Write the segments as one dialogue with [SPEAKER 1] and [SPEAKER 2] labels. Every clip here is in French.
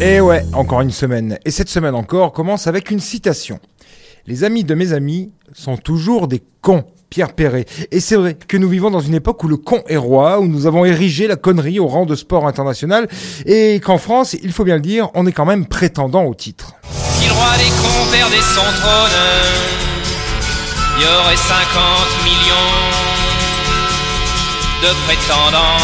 [SPEAKER 1] Et ouais, encore une semaine. Et cette semaine encore commence avec une citation. Les amis de mes amis sont toujours des cons. Pierre Perret. Et c'est vrai que nous vivons dans une époque où le con est roi, où nous avons érigé la connerie au rang de sport international, et qu'en France, il faut bien le dire, on est quand même prétendant au titre.
[SPEAKER 2] Si le roi des cons perdait son trône, il y aurait 50 millions de prétendants.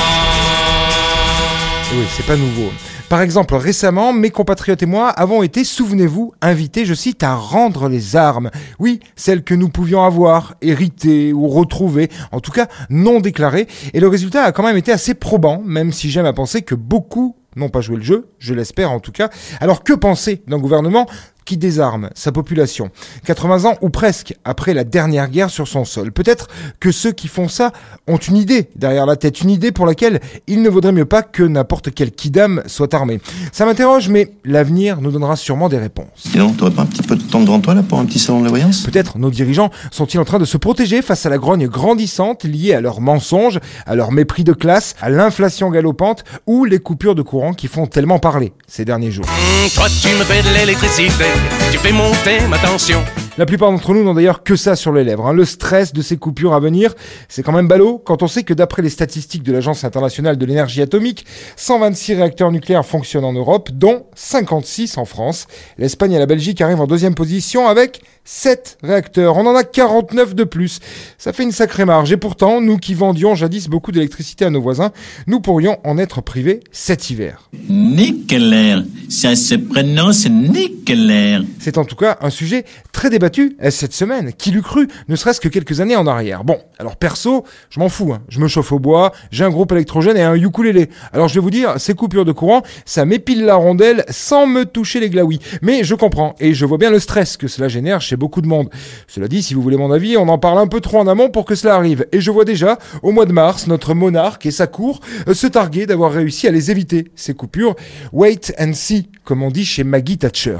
[SPEAKER 1] Et oui, c'est pas nouveau. Par exemple, récemment, mes compatriotes et moi avons été, souvenez-vous, invités, je cite, à rendre les armes. Oui, celles que nous pouvions avoir, héritées ou retrouvées, en tout cas non déclarées. Et le résultat a quand même été assez probant, même si j'aime à penser que beaucoup n'ont pas joué le jeu, je l'espère en tout cas. Alors que penser d'un gouvernement qui désarme sa population. 80 ans ou presque après la dernière guerre sur son sol. Peut-être que ceux qui font ça ont une idée derrière la tête, une idée pour laquelle il ne vaudrait mieux pas que n'importe quel kidam soit armé. Ça m'interroge, mais l'avenir nous donnera sûrement des réponses.
[SPEAKER 3] Sinon, t'aurais pas un petit peu de temps devant toi là pour un petit salon de la voyance?
[SPEAKER 1] Peut-être nos dirigeants sont-ils en train de se protéger face à la grogne grandissante liée à leurs mensonges, à leur mépris de classe, à l'inflation galopante ou les coupures de courant qui font tellement parler ces derniers jours.
[SPEAKER 2] Toi, tu me fais de l'électricité, tu fais monter ma tension.
[SPEAKER 1] La plupart d'entre nous n'ont d'ailleurs que ça sur les lèvres. hein. Le stress de ces coupures à venir, c'est quand même ballot quand on sait que d'après les statistiques de l'Agence internationale de l'énergie atomique, 126 réacteurs nucléaires fonctionnent en Europe, dont 56 en France. L'Espagne et la Belgique arrivent en deuxième position avec 7 réacteurs. On en a 49 de plus. Ça fait une sacrée marge. Et pourtant, nous qui vendions jadis beaucoup d'électricité à nos voisins, nous pourrions en être privés cet hiver.
[SPEAKER 4] Nickeler. Ça se prononce Nickeler.
[SPEAKER 1] C'est en tout cas un sujet très débattu euh, cette semaine. Qui l'eût cru, ne serait-ce que quelques années en arrière. Bon, alors perso, je m'en fous. hein. Je me chauffe au bois, j'ai un groupe électrogène et un ukulélé. Alors je vais vous dire, ces coupures de courant, ça m'épile la rondelle sans me toucher les glaouis. Mais je comprends et je vois bien le stress que cela génère chez beaucoup de monde. Cela dit, si vous voulez mon avis, on en parle un peu trop en amont pour que cela arrive. Et je vois déjà, au mois de mars, notre monarque et sa cour euh, se targuer d'avoir réussi à les éviter, ces coupures. Wait and see, comme on dit chez Maggie Thatcher.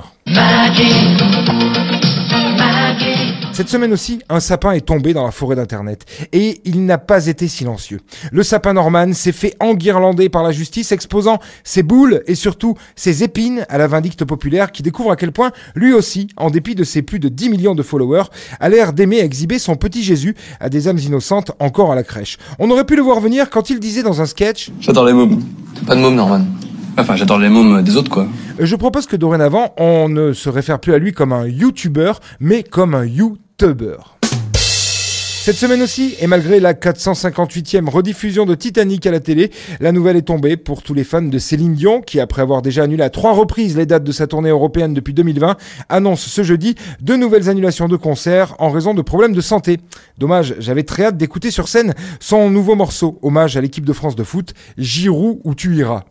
[SPEAKER 1] Cette semaine aussi, un sapin est tombé dans la forêt d'Internet. Et il n'a pas été silencieux. Le sapin Norman s'est fait enguirlander par la justice, exposant ses boules et surtout ses épines à la vindicte populaire qui découvre à quel point, lui aussi, en dépit de ses plus de 10 millions de followers, a l'air d'aimer exhiber son petit Jésus à des âmes innocentes encore à la crèche. On aurait pu le voir venir quand il disait dans un sketch
[SPEAKER 5] J'adore les mômes. Pas de môme, Norman. Enfin, j'adore les mômes des autres, quoi.
[SPEAKER 1] Je propose que dorénavant, on ne se réfère plus à lui comme un YouTuber, mais comme un YouTuber. Cette semaine aussi, et malgré la 458e rediffusion de Titanic à la télé, la nouvelle est tombée pour tous les fans de Céline Dion, qui après avoir déjà annulé à trois reprises les dates de sa tournée européenne depuis 2020, annonce ce jeudi de nouvelles annulations de concerts en raison de problèmes de santé. Dommage, j'avais très hâte d'écouter sur scène son nouveau morceau, hommage à l'équipe de France de foot, Giroud où tu iras.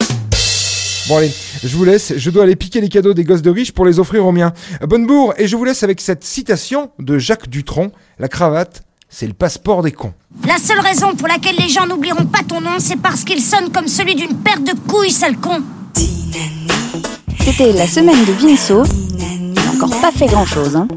[SPEAKER 1] Bon allez, je vous laisse, je dois aller piquer les cadeaux des gosses de riches pour les offrir aux miens. Bonne bourre, et je vous laisse avec cette citation de Jacques Dutronc, la cravate, c'est le passeport des cons.
[SPEAKER 6] La seule raison pour laquelle les gens n'oublieront pas ton nom, c'est parce qu'il sonne comme celui d'une paire de couilles, sale con.
[SPEAKER 7] C'était la semaine de Vinceau. Il n'a encore pas fait grand chose, hein.